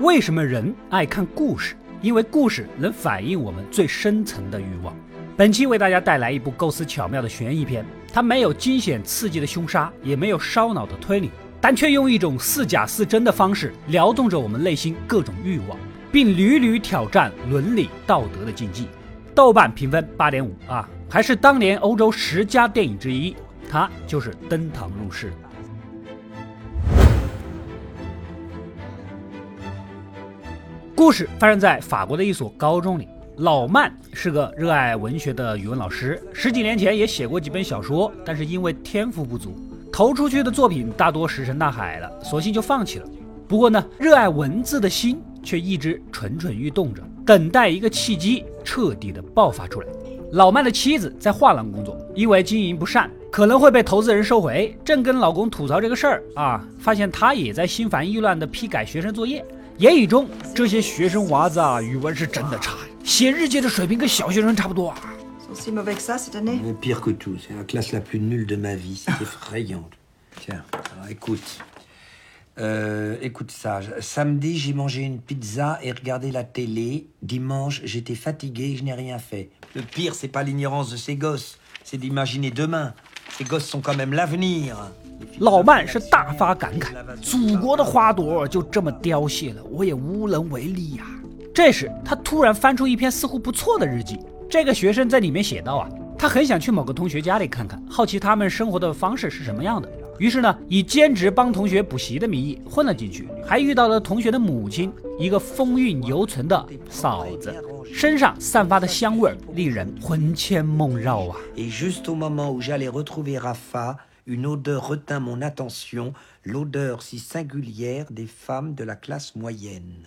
为什么人爱看故事？因为故事能反映我们最深层的欲望。本期为大家带来一部构思巧妙的悬疑片，它没有惊险刺激的凶杀，也没有烧脑的推理，但却用一种似假似真的方式撩动着我们内心各种欲望，并屡屡挑战伦理道德的禁忌。豆瓣评分八点五啊，还是当年欧洲十佳电影之一。它就是登堂入室。故事发生在法国的一所高中里。老曼是个热爱文学的语文老师，十几年前也写过几本小说，但是因为天赋不足，投出去的作品大多石沉大海了，索性就放弃了。不过呢，热爱文字的心却一直蠢蠢欲动着，等待一个契机彻底的爆发出来。老曼的妻子在画廊工作，因为经营不善，可能会被投资人收回。正跟老公吐槽这个事儿啊，发现他也在心烦意乱的批改学生作业。言语中，这些学生娃子啊，语文是真的差，写日记的水平跟小学生差不多啊。C'est mauvais que ça cette année Pire que tout, c'est la classe la plus nulle de ma vie, c'est effrayant. Tiens, alors écoute. Euh, écoute ça. Samedi, j'ai mangé une pizza et regardé la télé. Dimanche, j'étais fatigué et je n'ai rien fait. Le pire, c'est pas l'ignorance de ces gosses, c'est d'imaginer demain. 老曼是大发感慨，祖国的花朵就这么凋谢了，我也无能为力呀。这时，他突然翻出一篇似乎不错的日记。这个学生在里面写道啊，他很想去某个同学家里看看，好奇他们生活的方式是什么样的。于是呢，以兼职帮同学补习的名义混了进去，还遇到了同学的母亲，一个风韵犹存的嫂子，身上散发的香味令人魂牵梦绕啊。une odeur retint mon attention, l'odeur si singulière des femmes de la classe moyenne.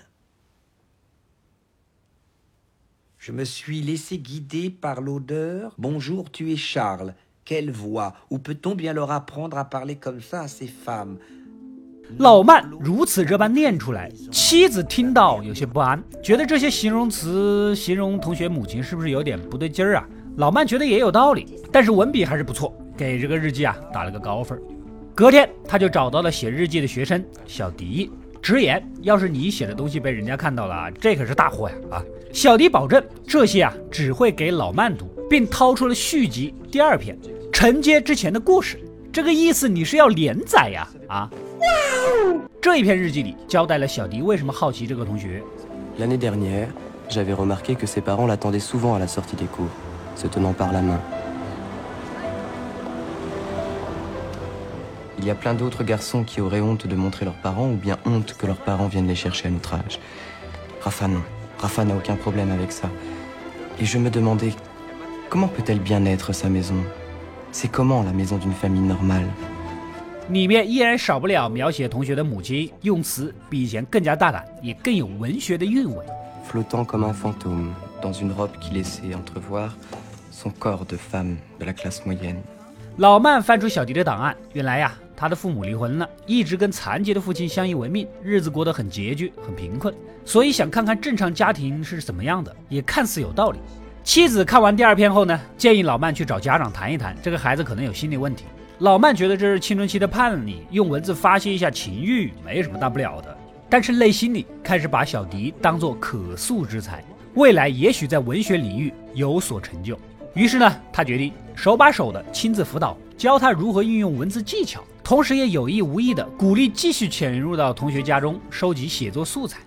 Je me suis laissé guider par l'odeur. Bonjour, tu es Charles. 老曼如此这般念出来，妻子听到有些不安，觉得这些形容词形容同学母亲是不是有点不对劲儿啊？老曼觉得也有道理，但是文笔还是不错。给这个日记啊打了个高分。隔天他就找到了写日记的学生小迪，直言：要是你写的东西被人家看到了，这可是大祸呀！啊，小迪保证这些啊只会给老曼读，并掏出了续集第二篇，承接之前的故事。这个意思你是要连载呀？啊！这一篇日记里交代了小迪为什么好奇这个同学。L'année dernière, j'avais remarqué que ses parents l'attendaient souvent à la sortie des cours, se tenant par la main. Il y a plein d'autres garçons qui auraient honte de montrer leurs parents ou bien honte que leurs parents viennent les chercher à notre âge. Rafa non. Rafa n'a aucun problème avec ça. Et je me demandais, comment peut-elle bien être sa maison C'est comment la maison d'une famille normale 里面依然少不了描写同学的母亲，用词比以前更加大胆，也更有文学的韵味。Flottant comme un fantôme dans une robe qui laissait entrevoir son corps de femme de la classe moyenne. 老曼翻出小迪的档案，原来呀。 他的父母离婚了，一直跟残疾的父亲相依为命，日子过得很拮据，很贫困，所以想看看正常家庭是怎么样的，也看似有道理。妻子看完第二篇后呢，建议老曼去找家长谈一谈，这个孩子可能有心理问题。老曼觉得这是青春期的叛逆，用文字发泄一下情欲，没什么大不了的。但是内心里开始把小迪当做可塑之才，未来也许在文学领域有所成就。于是呢，他决定手把手的亲自辅导，教他如何运用文字技巧。同时也有意无意的鼓励继续潜入到同学家中收集写作素材。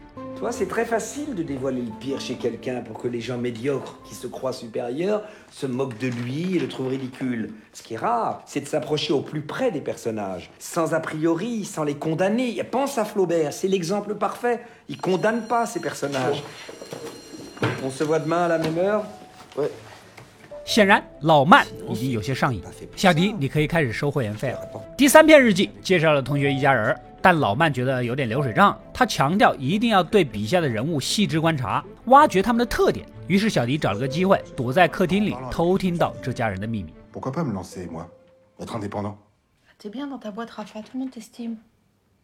Toi, c'est très facile de dévoiler le pire chez quelqu'un pour que les gens médiocres qui se croient supérieurs se moquent de lui et le trouvent ridicule. Ce qui est rare, c'est de s'approcher au plus près des personnages, sans a priori, sans les condamner. Pense à Flaubert, c'est l'exemple parfait. Il condamne pas ces personnages. On se voit demain à la même heure Ouais. 显然，老曼已经有些上瘾。小迪，你可以开始收会员费了。第三篇日记介绍了同学一家人，但老曼觉得有点流水账。他强调一定要对笔下的人物细致观察，挖掘他们的特点。于是，小迪找了个机会，躲在客厅里偷听到这家人的秘密。Pourquoi pas me lancer moi, être indépendant? T'es bien dans ta boîte, Rafa. Tout le monde t'estime.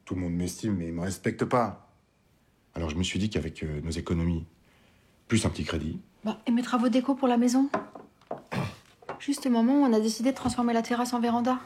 Tout le monde m'estime, mais il me respecte pas. Alors je me suis dit qu'avec nos économies, plus un petit crédit. Bah, et mes travaux déco pour la maison. Juste moment où on a décidé de transformer la terrasse en véranda。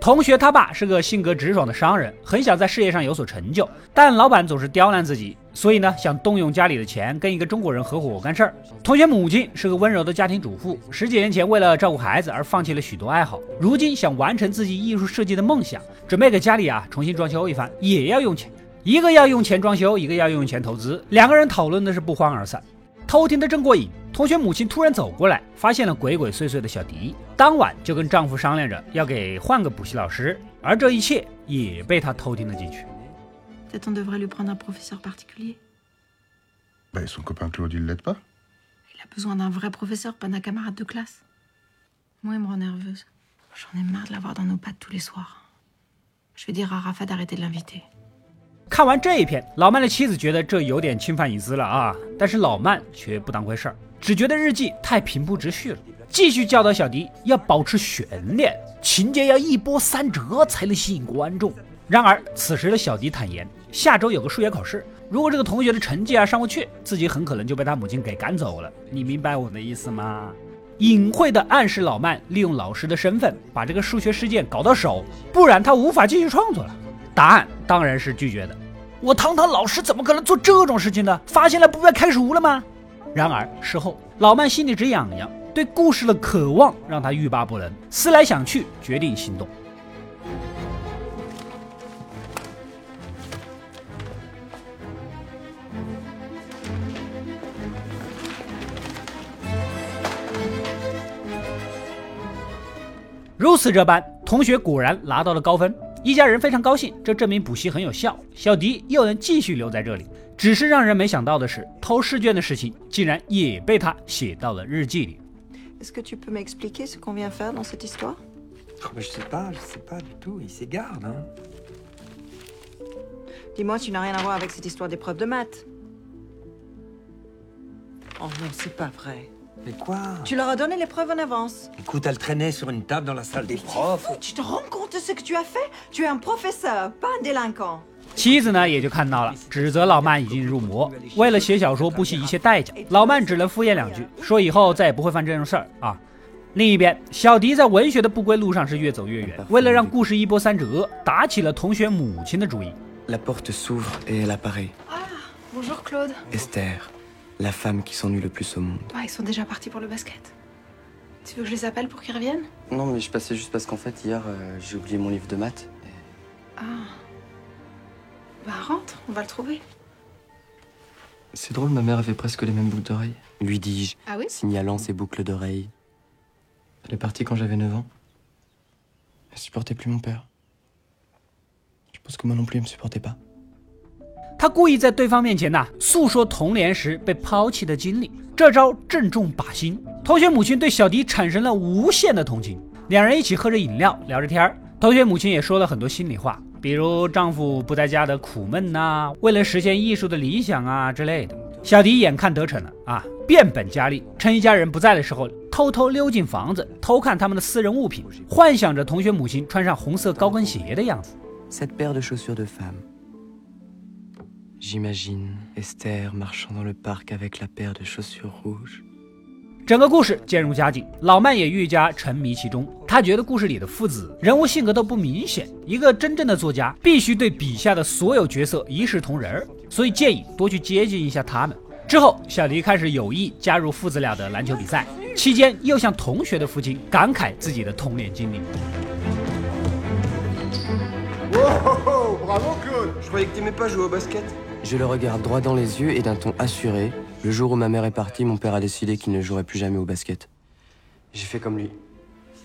同学他爸是个性格直爽的商人，很想在事业上有所成就，但老板总是刁难自己，所以呢，想动用家里的钱跟一个中国人合伙干事儿。同学母亲是个温柔的家庭主妇，十几年前为了照顾孩子而放弃了许多爱好，如今想完成自己艺术设计的梦想，准备给家里啊重新装修一番，也要用钱。一个要用钱装修，一个要用钱投资，两个人讨论的是不欢而散。偷听的正过瘾，同学母亲突然走过来，发现了鬼鬼祟祟的小迪，当晚就跟丈夫商量着要给换个补习老师，而这一切也被她偷听了进去。Peut-être on devrait lui prendre un professeur particulier. Bah, et son copain Claude, il l'aide pas Il a besoin d'un vrai professeur, pas d'un camarade de classe. Moi, il me rend nerveuse. J'en ai marre de l'avoir dans nos pattes tous les soirs. Je vais dire à Rafa d'arrêter de l'inviter. 看完这一篇，老曼的妻子觉得这有点侵犯隐私了啊，但是老曼却不当回事儿，只觉得日记太平铺直叙了，继续教导小迪要保持悬念，情节要一波三折才能吸引观众。然而此时的小迪坦言，下周有个数学考试，如果这个同学的成绩啊上不去，自己很可能就被他母亲给赶走了。你明白我的意思吗？隐晦的暗示老曼利用老师的身份把这个数学事件搞到手，不然他无法继续创作了。答案当然是拒绝的。我堂堂老师怎么可能做这种事情呢？发现了不被开除了吗？然而事后老曼心里直痒痒，对故事的渴望让他欲罢不能，思来想去，决定行动。如此这般，同学果然拿到了高分，一家人非常高兴，这证明补习很有效，小迪又能继续留在这里。只是让人没想到的是，偷试卷的事情竟然也被他写到了日记里。 Est-ce que tu peux m'expliquer ce qu'on vient faire dans cette histoire Oh, mais je sais pas, je sais pas du tout. Il s'égare, hein Dis-moi, tu n'as rien à voir avec cette histoire d'épreuve de maths. Oh non, c'est pas vrai. Mais quoi Tu leur as donné l'épreuve en avance. Écoute, elle traînait sur une table dans la salle des profs. Oh, tu te rends compte de ce que tu as fait Tu es un professeur, pas un délinquant. 妻子呢也就看到了，指责老曼已经入魔，为了写小说不惜一切代价。老曼只能敷衍两句，说以后再也不会犯这种事儿啊。另一边，小迪在文学的不归路上是越走越远，为了让故事一波三折，打起了同学母亲的主意。La porte s'ouvre et elle apparaît. Bonjour Claude. Esther, la femme qui s'ennuie le plus au monde. Ah, ils sont déjà partis pour le basket. Tu veux que je les appelle pour qu'ils reviennent Non, mais je passais juste parce qu'en fait, hier, euh, j'ai oublié mon livre de maths. Ah. Bah rentre, on va le trouver. C'est drôle, ma mère avait presque les mêmes boucles d'oreilles. Lui dis-je, Ah oui signalant ses boucles d'oreilles. Elle est partie quand j'avais 9 ans. Elle supportait plus mon père. Je pense que moi non plus, elle me supportait pas. 他故意在对方面前呐、诉说童年时被抛弃的经历，这招正中靶心。同学母亲对小迪产生了无限的同情，两人一起喝着饮料，聊着天儿。同学母亲也说了很多心里话， 比如丈夫不在家的苦闷呐、为了实现艺术的理想啊之类的。小迪眼看得逞了啊，变本加厉，趁一家人不在的时候，偷偷溜进房子，偷看他们的私人物品，幻想着同学母亲穿上红色高跟鞋的样子。整个故事渐入佳境，老曼也愈加沉迷其中。他觉得故事里的父子人物性格都不明显，一个真正的作家必须对笔下的所有角色一视同仁儿，所以建议多去接近一下他们。之后，小迪开始有意加入父子俩的篮球比赛，期间又向同学的父亲感慨自己的童年经历。Je le regarde droit dans les yeux et d'un ton assuré. Le jour où ma mère est partie, mon père a décidé qu'il ne jouerait plus jamais au basket. J'ai fait comme lui.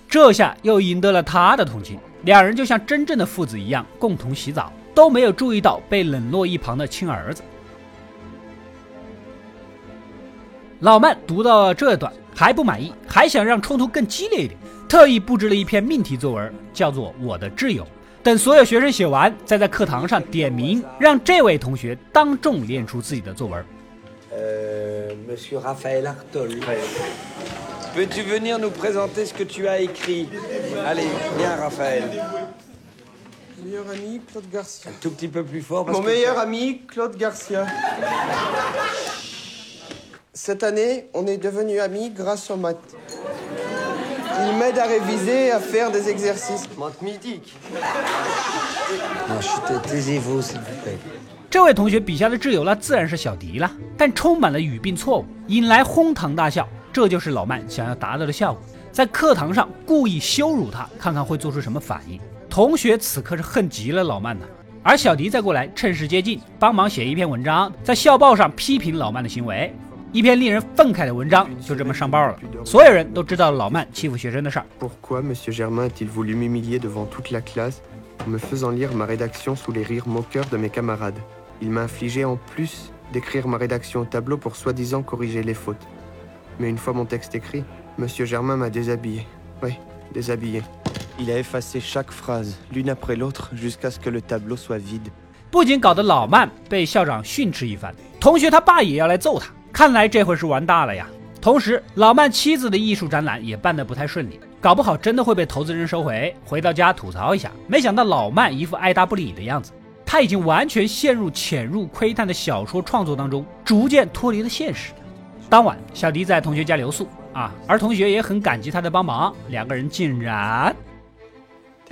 这下又赢得了他的同情，两人就像真正的父子一样，共同洗澡，都没有注意到被冷落一旁的亲儿子。老曼读到这段还不满意，还想让冲突更激烈一点，特意布置了一篇命题作文，叫做《我的挚友》。等所有学生写完，再在课堂上点名，让这位同学当众念出自己的作文。Euh, Monsieur Raphaël Artol. Peux-tu venir nous présenter ce que tu as écrit? Allez, viens Raphaël. Meilleur ami, Claude Garcia. Un tout petit peu plus fort parce Mon que... meilleur ami, Claude Garcia. Cette année, on est devenus amis grâce aux maths. Il m'aide à réviser et à faire des exercices. Maths mythique. Non, chut, taisez-vous s'il vous plaît. 这位同学笔下的挚友那自然是小迪了，但充满了语病错误，引来哄堂大笑。这就是老曼想要达到的效果，在课堂上故意羞辱他，看看会做出什么反应。同学此刻是恨极了老曼的，而小迪再过来趁势接近，帮忙写一篇文章，在校报上批评老曼的行为。一篇令人愤慨的文章就这么上报了，所有人都知道了老曼欺负学生的事儿。Il m'a infligé en plus d'écrire ma rédaction au tableau pour soi-disant corriger les fautes. Mais une fois mon texte écrit, Monsieur Germain m'a déshabillé. Oui, déshabillé. Il a effacé chaque phrase, l'une après l'autre, jusqu'à ce que le tableau soit vide. 不仅搞得老曼被校长训斥一番，同学他爸也要来揍他。看来这回是玩大了呀！同时，老曼妻子的艺术展览也办得不太顺利，搞不好真的会被投资人收回。回到家吐槽一下，没想到老曼一副爱答不理的样子，他已经完全陷入潜入窥探的小说创作当中，逐渐脱离了现实。当晚，小迪在同学家留宿啊，而同学也很感激他的帮忙，两个人竟然。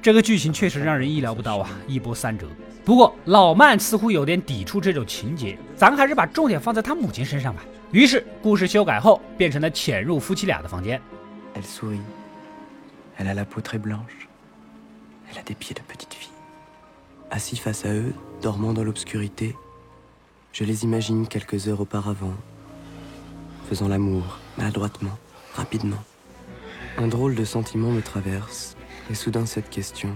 这个剧情确实让人意料不到啊，一波三折。不过老曼似乎有点抵触这种情节，咱还是把重点放在他母亲身上吧。于是故事修改后，变成了潜入夫妻俩的房间。Elle sourit. Elle a la peau très blanche. Elle a des pieds de petite fille. Assis face à eux, dormant dans l'obscurité, je les imagine quelques heures auparavant, faisant l'amour, maladroitement, rapidement. Un drôle de sentiment me traverse, et soudain cette question.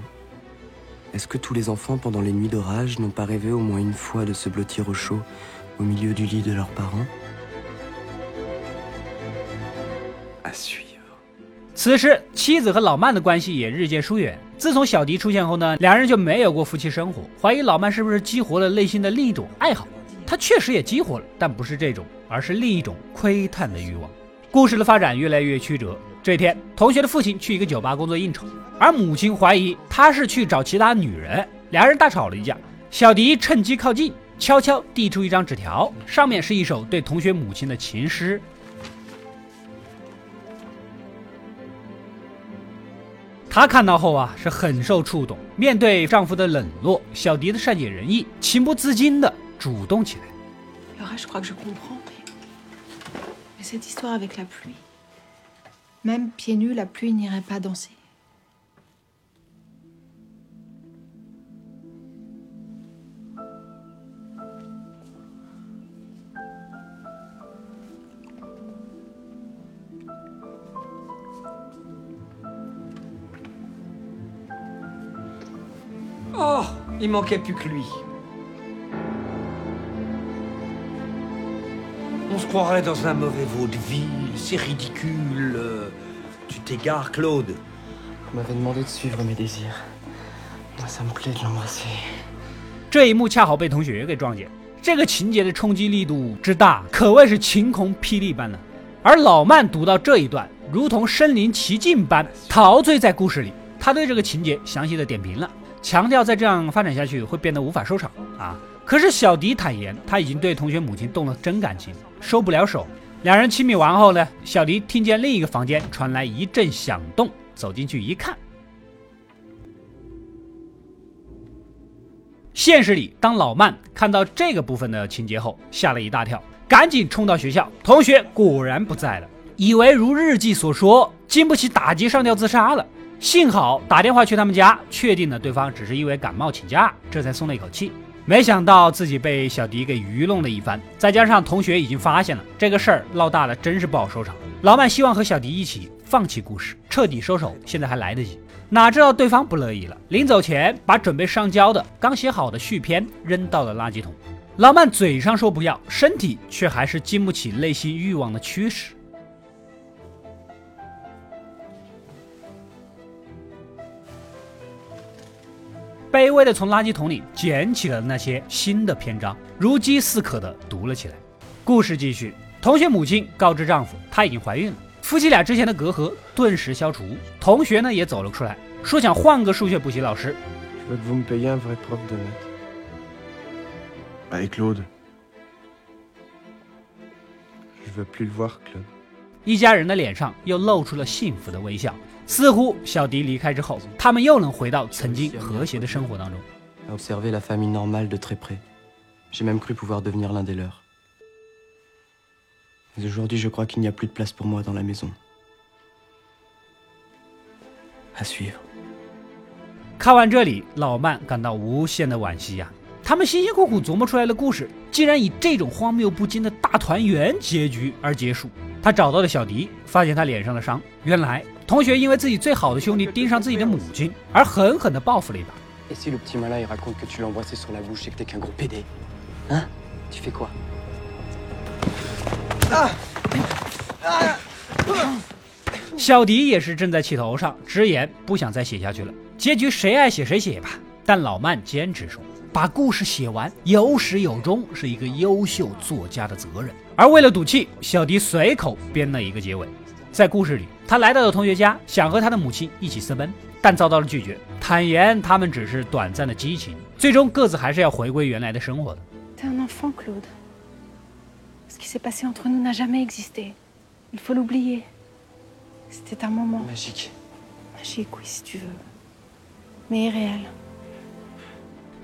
Est-ce que tous les enfants pendant les nuits d'orage n'ont pas rêvé au moins une fois de se blottir au chaud au milieu du lit de leurs parents 此时，妻子和老曼的关系也日渐疏远。自从小迪出现后呢，两人就没有过夫妻生活。怀疑老曼是不是激活了内心的另一种爱好？他确实也激活了，但不是这种，而是另一种窥探的欲望。故事的发展越来越曲折。这天，同学的父亲去一个酒吧工作应酬，而母亲怀疑他是去找其他女人，两人大吵了一架。小迪趁机靠近，悄悄递出一张纸条，上面是一首对同学母亲的情诗。她看到后啊，是很受触动。面对丈夫的冷落，小迪的善解人意，情不自禁的主动起来。Même pieds nus, la pluie n'irait pas danser. Oh, il manquait plus que lui. On se croirait dans un mauvais vaudeville, c'est ridicule. euh, Tu t'égares, Claude. Vous m'avez demandé de suivre mes désirs. Moi, ça me plaît de l'embrasser. 这一幕恰好被同学给撞见，这个情节的冲击力度之大，可谓是晴空霹雳般的。而老曼读到这一段，如同身临其境般陶醉在故事里。他对这个情节详细的点评了，强调再这样发展下去会变得无法收场啊。可是小迪坦言，他已经对同学母亲动了真感情，收不了手。两人亲密完后呢，小迪听见另一个房间传来一阵响动，走进去一看。现实里，当老曼看到这个部分的情节后，吓了一大跳，赶紧冲到学校，同学果然不在了，以为如日记所说，经不起打击上吊自杀了。幸好打电话去他们家，确定了对方只是因为感冒请假，这才松了一口气。没想到自己被小迪给愚弄了一番，再加上同学已经发现了这个事儿闹大了，真是不好收场。老曼希望和小迪一起放弃故事，彻底收手，现在还来得及。哪知道对方不乐意了，临走前把准备上交的刚写好的续篇扔到了垃圾桶。老曼嘴上说不要，身体却还是经不起内心欲望的驱使。卑微的从垃圾桶里捡起了那些新的篇章，如饥似渴的读了起来。故事继续，同学母亲告知丈夫她已经怀孕了，夫妻俩之前的隔阂顿时消除。同学呢也走了出来，说想换个数学补习老师。一家人的脸上又露出了幸福的微笑，似乎小迪离开之后，他们又能回到曾经和谐的生活当中。observer la famille normale de très près. J'ai même cru pouvoir devenir l'un des leurs. Mais aujourd'hui, je crois qu'il n'y a plus de place pour moi dans la maison. À suivre. 看完这里，老曼感到无限的惋惜呀、他们辛辛苦苦琢磨出来的故事，竟然以这种荒谬不经的大团圆结局而结束。他找到了小迪发现他脸上的伤。原来同学因为自己最好的兄弟盯上自己的母亲而狠狠的报复了一把。小迪也是正在气头上直言不想再写下去了。结局谁爱写谁写吧但老曼坚持说。把故事写完有始有终是一个优秀作家的责任。而为了赌气，小迪随口编了一个结尾。在故事里，他来到了同学家，想和他的母亲一起私奔，但遭到了拒绝，坦言他们只是短暂的激情，最终各自还是要回归原来的生活的。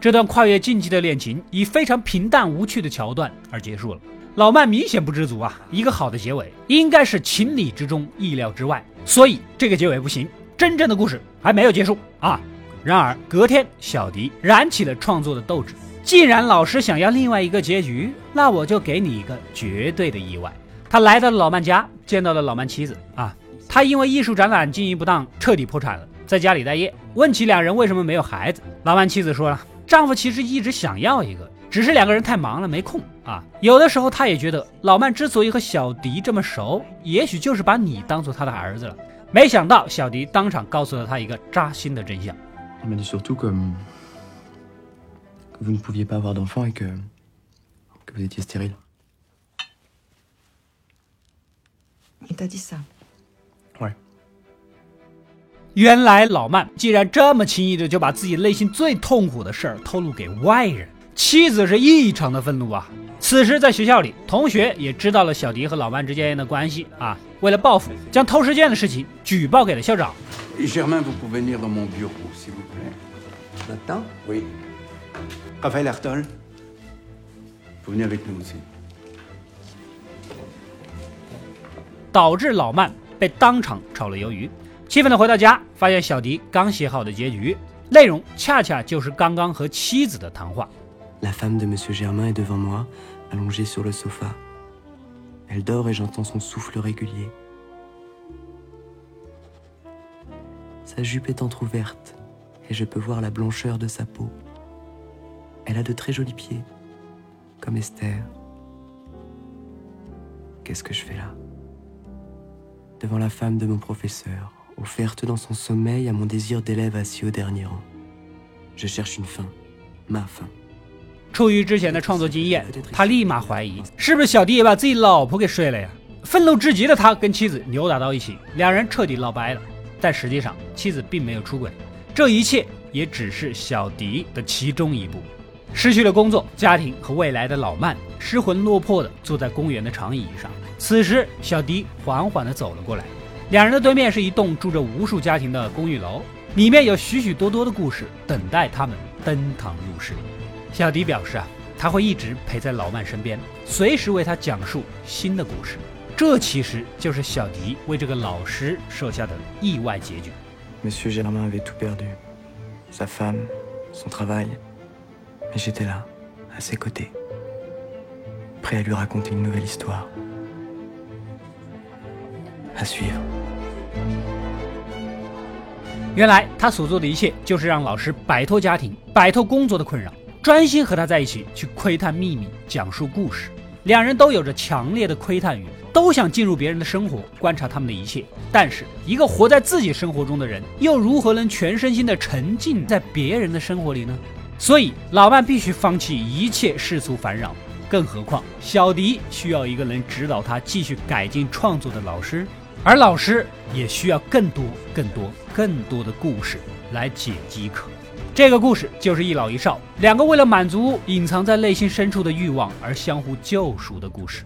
这段跨越禁忌的恋情以非常平淡无趣的桥段而结束了。老曼明显不知足啊！一个好的结尾应该是情理之中、意料之外，所以这个结尾不行。真正的故事还没有结束啊！然而隔天，小迪燃起了创作的斗志。既然老师想要另外一个结局，那我就给你一个绝对的意外。他来到了老曼家，见到了老曼妻子啊。他因为艺术展览经营不当，彻底破产了，在家里待业。问起两人为什么没有孩子，老曼妻子说了，丈夫其实一直想要一个，只是两个人太忙了没空啊。有的时候她也觉得，老曼之所以和小迪这么熟，也许就是把你当做他的儿子了。没想到小迪当场告诉了他一个扎心的真相。M'a dit 原来老曼既然这么轻易的就把自己内心最痛苦的事儿透露给外人，妻子是异常的愤怒啊。此时在学校里，同学也知道了小迪和老曼之间的关系啊。为了报复，将偷试卷的事情举报给了校长。Germain, vous pouvez venir dans mon bureau, s'il vous plaît. Maintenant Oui. Raphaël Artol, vous venez avec nous aussi. 导致老曼被当场炒了鱿鱼。气愤的回到家，发现小迪刚写好的结局，内容恰恰就是刚刚和妻子的谈话。 La femme de Monsieur Germain est devant moi, allongée sur le sofa. Elle dort et j'entends son souffle régulier. Sa jupe est entr'ouverte et je peux voir la blancheur de sa peau. Elle a de très jolis pieds, comme Esther. Qu'est-ce que je fais là Devant la femme de mon professeur, Offerte dans son sommeil à mon désir d'élève assis au dernier rang. Je cherche une fin, ma fin. 出于之前的创作经验，他立马怀疑是不是小迪也把自己老婆给睡了呀？愤怒至极的他跟妻子扭打到一起，两人彻底闹掰了。但实际上，妻子并没有出轨，这一切也只是小迪的其中一步。失去了工作、家庭和未来的老曼，失魂落魄地坐在公园的长椅上。此时，小迪缓缓地走了过来，两人的对面是一栋住着无数家庭的公寓楼，里面有许许多多的故事等待他们登堂入室。小迪表示啊，他会一直陪在老曼身边，随时为他讲述新的故事。这其实就是小迪为这个老师设下的意外结局。Monsieur Germain avait tout perdu. Sa femme, son travail. Mais j'étais là, à ses côtés. Prêt à lui raconter une nouvelle histoire. À suivre. 原来他所做的一切，就是让老师摆脱家庭、摆脱工作的困扰，专心和他在一起去窥探秘密、讲述故事。两人都有着强烈的窥探欲，都想进入别人的生活，观察他们的一切。但是，一个活在自己生活中的人，又如何能全身心的沉浸在别人的生活里呢？所以，老曼必须放弃一切世俗烦扰。更何况，小迪需要一个能指导他继续改进创作的老师，而老师也需要更多、更多、更多的故事来解饥渴。这个故事就是一老一少两个为了满足隐藏在内心深处的欲望而相互救赎的故事。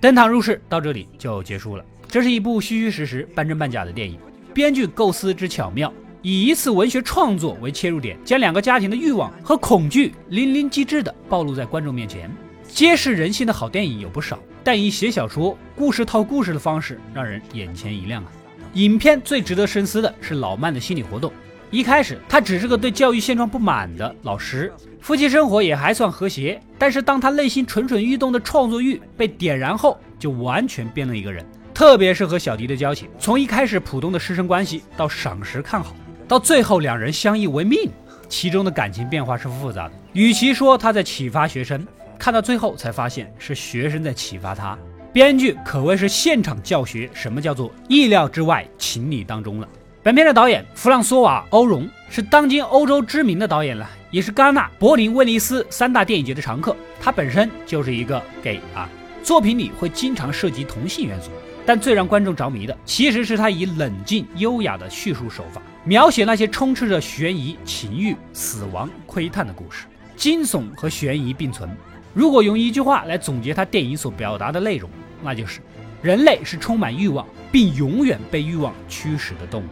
登堂入室到这里就结束了。这是一部虚虚实实、半真半假的电影，编剧构思之巧妙，以一次文学创作为切入点，将两个家庭的欲望和恐惧淋漓尽致地暴露在观众面前。揭示人性的好电影有不少，但以写小说、故事套故事的方式，让人眼前一亮啊！影片最值得深思的是老曼的心理活动。一开始，他只是个对教育现状不满的老师，夫妻生活也还算和谐。但是，当他内心蠢蠢欲动的创作欲被点燃后，就完全变了一个人。特别是和小迪的交情，从一开始普通的师生关系，到赏识看好，到最后两人相依为命，其中的感情变化是复杂的。与其说他在启发学生，看到最后才发现是学生在启发他。编剧可谓是现场教学什么叫做意料之外，情理当中了。本片的导演弗朗索瓦·欧容是当今欧洲知名的导演了，也是戛纳、柏林、威尼斯三大电影节的常客。他本身就是一个 gay 啊，作品里会经常涉及同性元素。但最让观众着迷的，其实是他以冷静优雅的叙述手法，描写那些充斥着悬疑、情欲、死亡、窥探的故事，惊悚和悬疑并存。如果用一句话来总结他电影所表达的内容，那就是：人类是充满欲望，并永远被欲望驱使的动物。